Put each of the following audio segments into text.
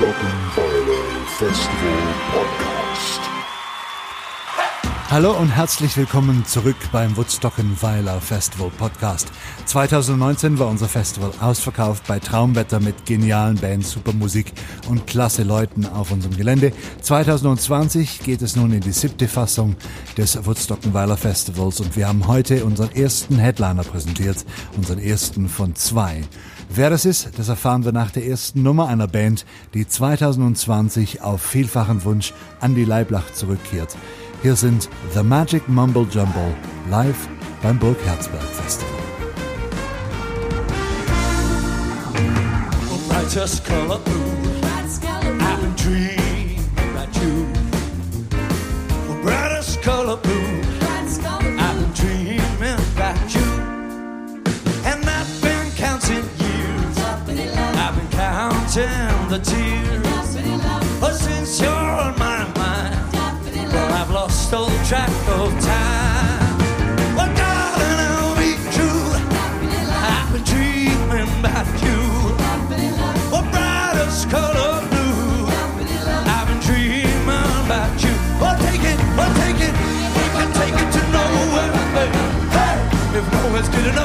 stopping. Hallo und herzlich willkommen zurück beim Woodstockenweiler Festival Podcast. 2019 war unser Festival ausverkauft bei Traumwetter mit genialen Bands, super Musik und klasse Leuten auf unserem Gelände. 2020 geht es nun in die siebte Fassung des Woodstockenweiler Festivals und wir haben heute unseren ersten Headliner präsentiert, unseren ersten von zwei. Wer das ist, das erfahren wir nach der ersten Nummer einer Band, die 2020 auf vielfachen Wunsch an die Leiblach zurückkehrt. Hier sind The Magic Mumble Jumble live beim Burg Herzberg Festival. brightest color blue. I've been dreaming about you. Brightest color blue. I've been dreaming about you. And I've been counting years. I've been counting the tears. Since you're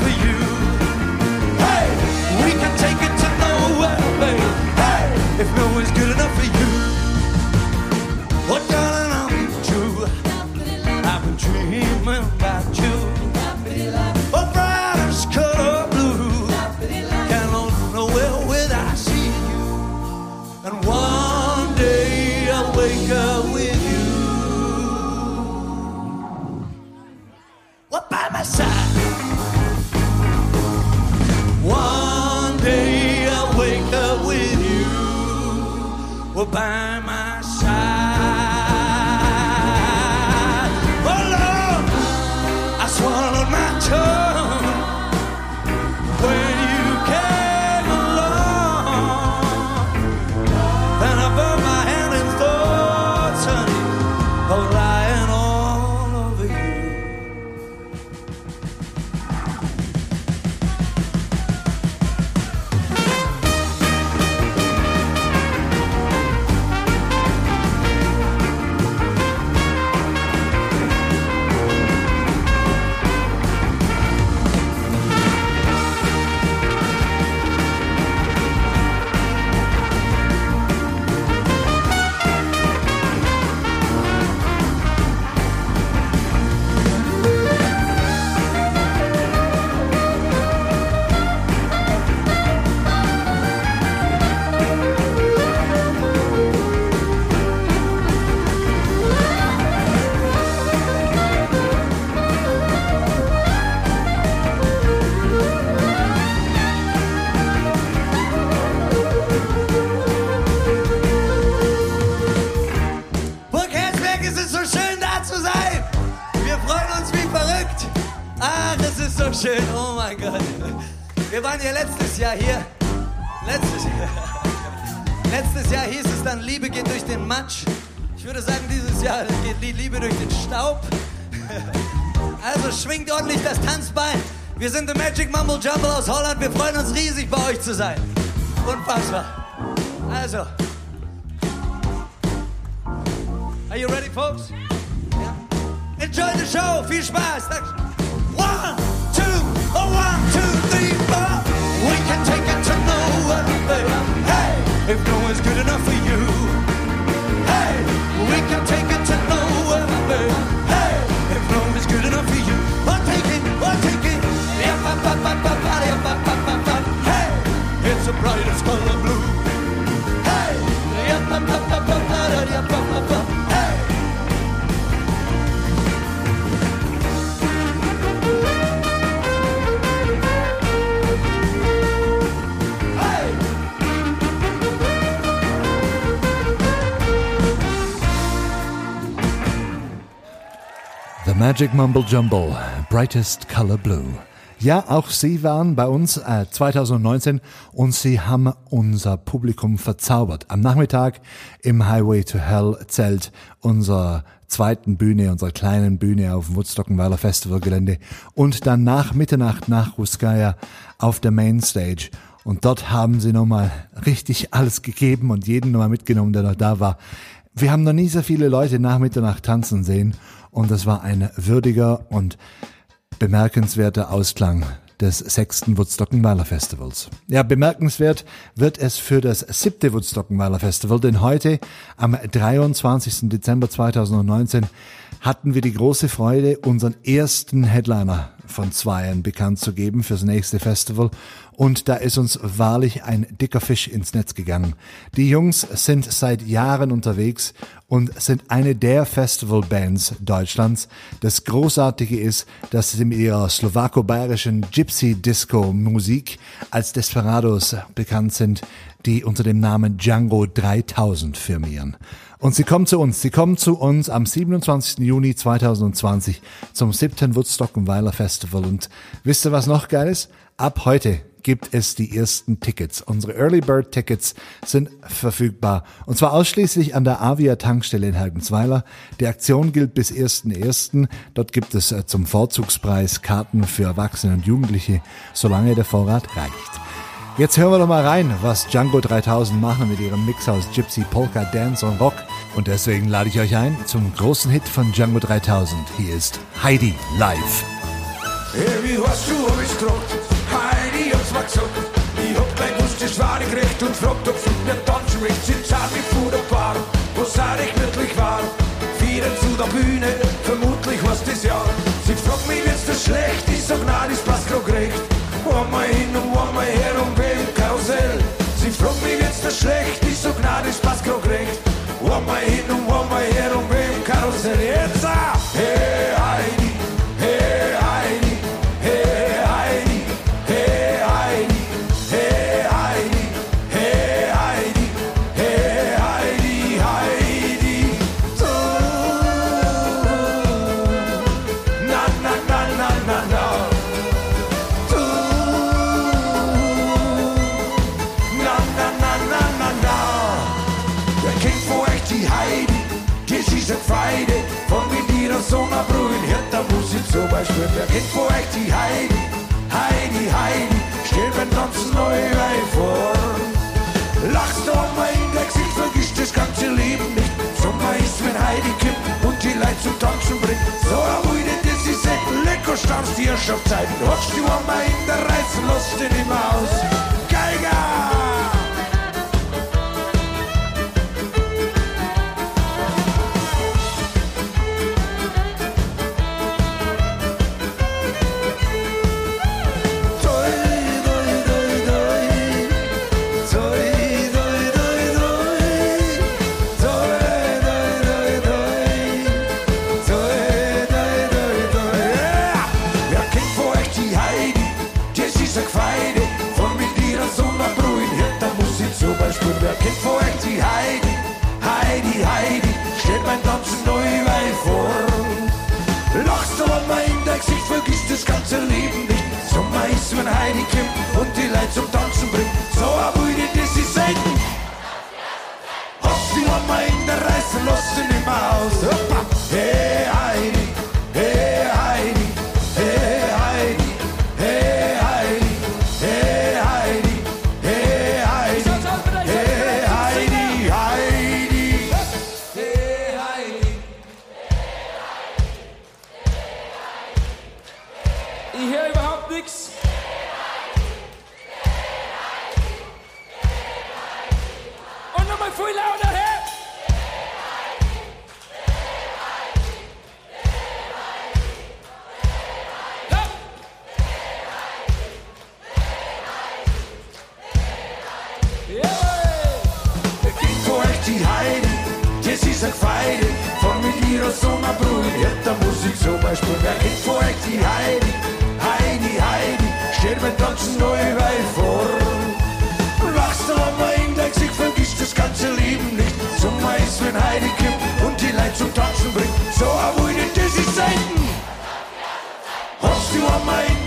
for you. were Ach, es ist so schön. Oh mein Gott. Wir waren ja letztes Jahr hier. Letztes Jahr. Letztes Jahr hieß es dann, Liebe geht durch den Matsch. Ich würde sagen, dieses Jahr geht die Liebe durch den Staub. Also schwingt ordentlich das Tanzbein. Wir sind The Magic Mumble Jumble aus Holland. Wir freuen uns riesig, bei euch zu sein. Unfassbar. Also. Are you ready, folks? Yeah. Enjoy the show. Viel Spaß. Danke. Magic Mumble Jumble, Brightest Color Blue. Ja, auch Sie waren bei uns äh, 2019 und Sie haben unser Publikum verzaubert. Am Nachmittag im Highway to Hell Zelt unserer zweiten Bühne, unserer kleinen Bühne auf dem Woodstockenweiler Festivalgelände und dann nach Mitternacht nach Ruskaya auf der Mainstage Und dort haben sie nochmal richtig alles gegeben und jeden nochmal mitgenommen, der noch da war. Wir haben noch nie so viele Leute nach Mitternacht tanzen sehen und das war ein würdiger und bemerkenswerter Ausklang des sechsten Woodstockenweiler Festivals. Ja, bemerkenswert wird es für das siebte Woodstockenweiler Festival, denn heute, am 23. Dezember 2019, hatten wir die große Freude, unseren ersten Headliner von Zweien bekannt zu geben fürs nächste Festival. Und da ist uns wahrlich ein dicker Fisch ins Netz gegangen. Die Jungs sind seit Jahren unterwegs und sind eine der Festivalbands Deutschlands. Das Großartige ist, dass sie mit ihrer slowako-bayerischen Gypsy-Disco-Musik als Desperados bekannt sind, die unter dem Namen Django 3000 firmieren. Und sie kommen zu uns. Sie kommen zu uns am 27. Juni 2020 zum 7. Woodstock Weiler Festival. Und wisst ihr, was noch geil ist? Ab heute gibt es die ersten Tickets. Unsere Early Bird Tickets sind verfügbar. Und zwar ausschließlich an der Avia Tankstelle in Helgensweiler. Die Aktion gilt bis 1.1. Dort gibt es äh, zum Vorzugspreis Karten für Erwachsene und Jugendliche, solange der Vorrat reicht. Jetzt hören wir doch mal rein, was Django 3000 machen mit ihrem Mix aus Gypsy, Polka, Dance und Rock. Und deswegen lade ich euch ein zum großen Hit von Django 3000. Hier ist Heidi live. Hey, wie hast du, ich's gefragt? Heidi hat's mir gesagt. Ich hab gleich gewusst, das war nicht recht und fragt, ob sie mit mir tanzen möchte. Sie zahlt mich vor der Bar, wo sei ich wirklich war. Vieren zu der Bühne, vermutlich was das Jahr. Sie fragt mich, wird's das schlecht? Ich sag, nein, das passt grad recht. Einmal hin und einmal her und Karussell. Sie fragt mich, wird's das schlecht? Ich zum Beispiel. Kennt von euch die Heidi? Heidi, Heidi, stell mir tanzen neu vor. Lachst du einmal in dein Gesicht, vergisst das ganze Leben nicht. Sommer ist, wenn Heidi kippt und die Leute zum Tanzen bringt. So das ist echt lecker, stammst die Herrschaftszeiten. Hockst du einmal in der lass den immer aus. Geiger! Hast du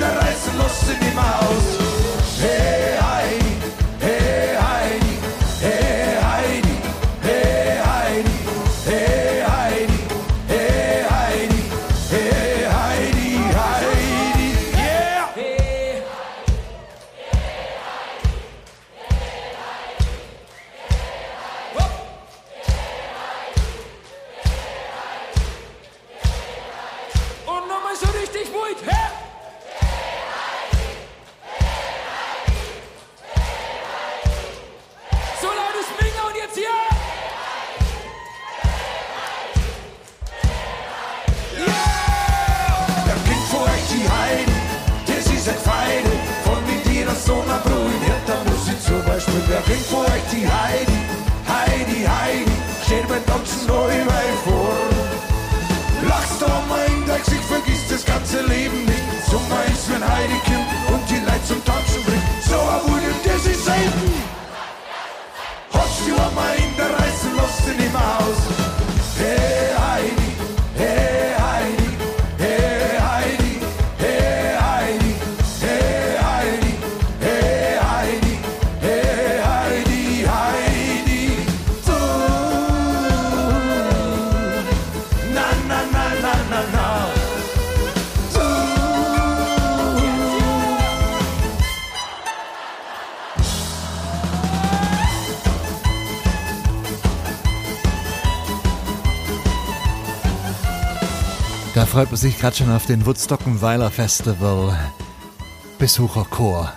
freut man sich gerade schon auf den Woodstockenweiler Festival Besucherchor.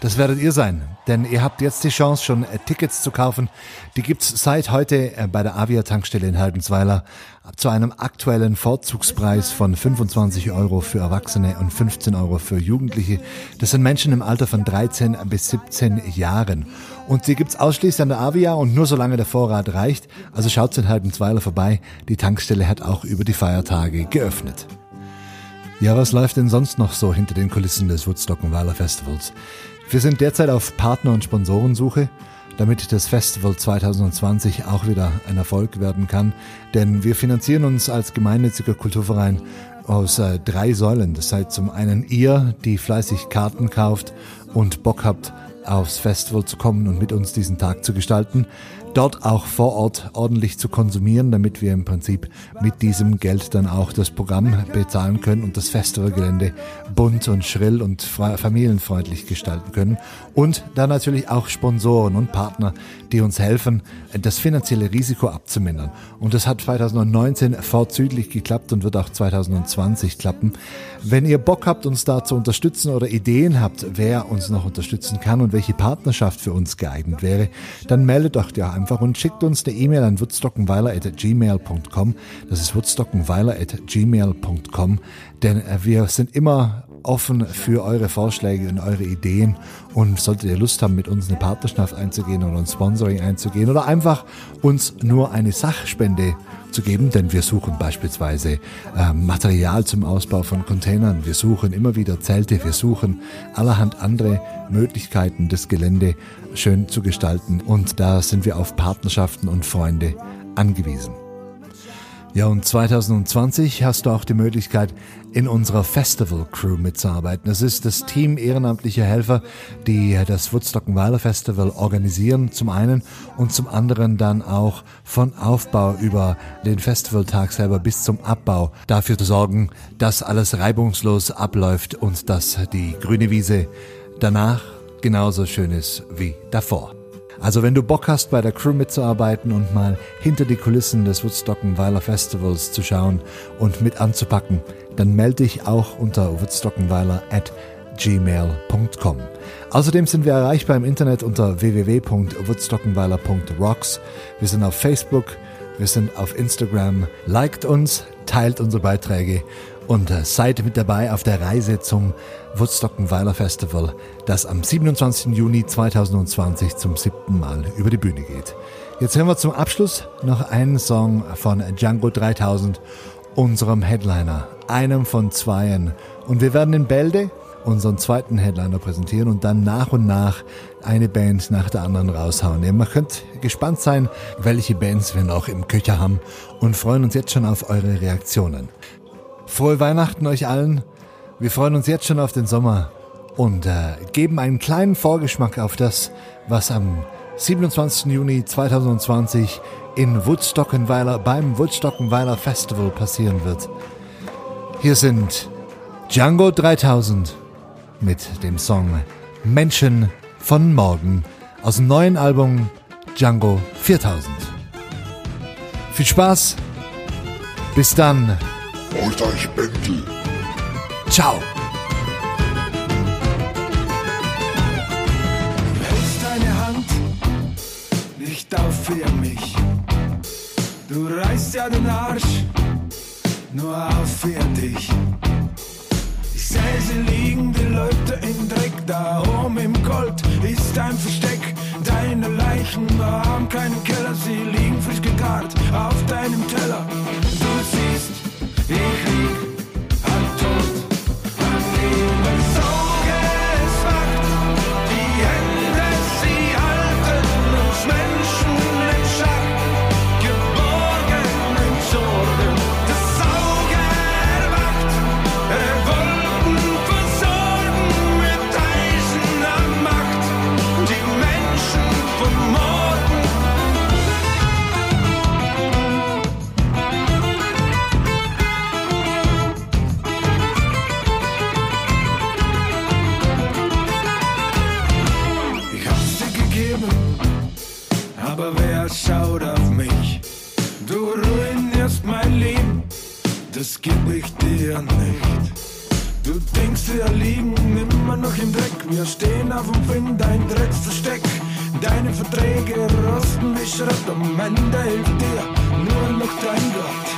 Das werdet ihr sein, denn ihr habt jetzt die Chance, schon äh, Tickets zu kaufen. Die gibt's seit heute äh, bei der Avia-Tankstelle in Heldensweiler zu einem aktuellen Vorzugspreis von 25 Euro für Erwachsene und 15 Euro für Jugendliche. Das sind Menschen im Alter von 13 bis 17 Jahren. Und die gibt's ausschließlich an der Avia und nur solange der Vorrat reicht. Also schaut in Heldensweiler vorbei. Die Tankstelle hat auch über die Feiertage geöffnet. Ja, was läuft denn sonst noch so hinter den Kulissen des Woodstock-Weiler Festivals? Wir sind derzeit auf Partner- und Sponsorensuche, damit das Festival 2020 auch wieder ein Erfolg werden kann. Denn wir finanzieren uns als gemeinnütziger Kulturverein aus äh, drei Säulen. Das seid zum einen ihr, die fleißig Karten kauft und Bock habt, aufs Festival zu kommen und mit uns diesen Tag zu gestalten. Dort auch vor Ort ordentlich zu konsumieren, damit wir im Prinzip mit diesem Geld dann auch das Programm bezahlen können und das Festivalgelände bunt und schrill und fre- familienfreundlich gestalten können. Und dann natürlich auch Sponsoren und Partner, die uns helfen, das finanzielle Risiko abzumindern. Und das hat 2019 vorzüglich geklappt und wird auch 2020 klappen. Wenn ihr Bock habt, uns da zu unterstützen oder Ideen habt, wer uns noch unterstützen kann und welche Partnerschaft für uns geeignet wäre, dann meldet euch ja einfach und schickt uns eine E-Mail an woodstockenweiler.gmail.com. Das ist woodstockenweiler.gmail.com, denn äh, wir sind immer offen für eure Vorschläge und eure Ideen. Und solltet ihr Lust haben, mit uns eine Partnerschaft einzugehen oder ein Sponsoring einzugehen oder einfach uns nur eine Sachspende zu geben, denn wir suchen beispielsweise äh, Material zum Ausbau von Containern, wir suchen immer wieder Zelte, wir suchen allerhand andere Möglichkeiten, das Gelände schön zu gestalten. Und da sind wir auf Partnerschaften und Freunde angewiesen. Ja, und 2020 hast du auch die Möglichkeit, in unserer Festival Crew mitzuarbeiten. Das ist das Team ehrenamtlicher Helfer, die das Woodstockenweiler Festival organisieren, zum einen, und zum anderen dann auch von Aufbau über den Festivaltag selber bis zum Abbau dafür zu sorgen, dass alles reibungslos abläuft und dass die grüne Wiese danach genauso schön ist wie davor. Also wenn du Bock hast, bei der Crew mitzuarbeiten und mal hinter die Kulissen des Woodstockenweiler Festivals zu schauen und mit anzupacken, dann melde dich auch unter woodstockenweiler at gmail.com. Außerdem sind wir erreichbar im Internet unter www.woodstockenweiler.rocks. Wir sind auf Facebook, wir sind auf Instagram. Liked uns, teilt unsere Beiträge und äh, seid mit dabei auf der Reise zum Woodstockenweiler Festival, das am 27. Juni 2020 zum siebten Mal über die Bühne geht. Jetzt hören wir zum Abschluss noch einen Song von Django 3000, unserem Headliner, einem von zweien. Und wir werden in Bälde unseren zweiten Headliner präsentieren und dann nach und nach eine Band nach der anderen raushauen. Man könnt gespannt sein, welche Bands wir noch im Köcher haben und freuen uns jetzt schon auf eure Reaktionen. Frohe Weihnachten euch allen. Wir freuen uns jetzt schon auf den Sommer und äh, geben einen kleinen Vorgeschmack auf das, was am 27. Juni 2020 in Woodstockenweiler beim Woodstockenweiler Festival passieren wird. Hier sind Django 3000 mit dem Song Menschen von morgen aus dem neuen Album Django 4000. Viel Spaß. Bis dann holt euch Bändel. Ciao. Hältst deine Hand nicht auf für mich. Du reißt ja den Arsch nur auf für dich. Ich sehe sie liegen, die Leute im Dreck, da oben im Gold ist ein Versteck. Deine Leichen haben keinen Keller, sie liegen frisch gegart auf deinem Teller. Hunger.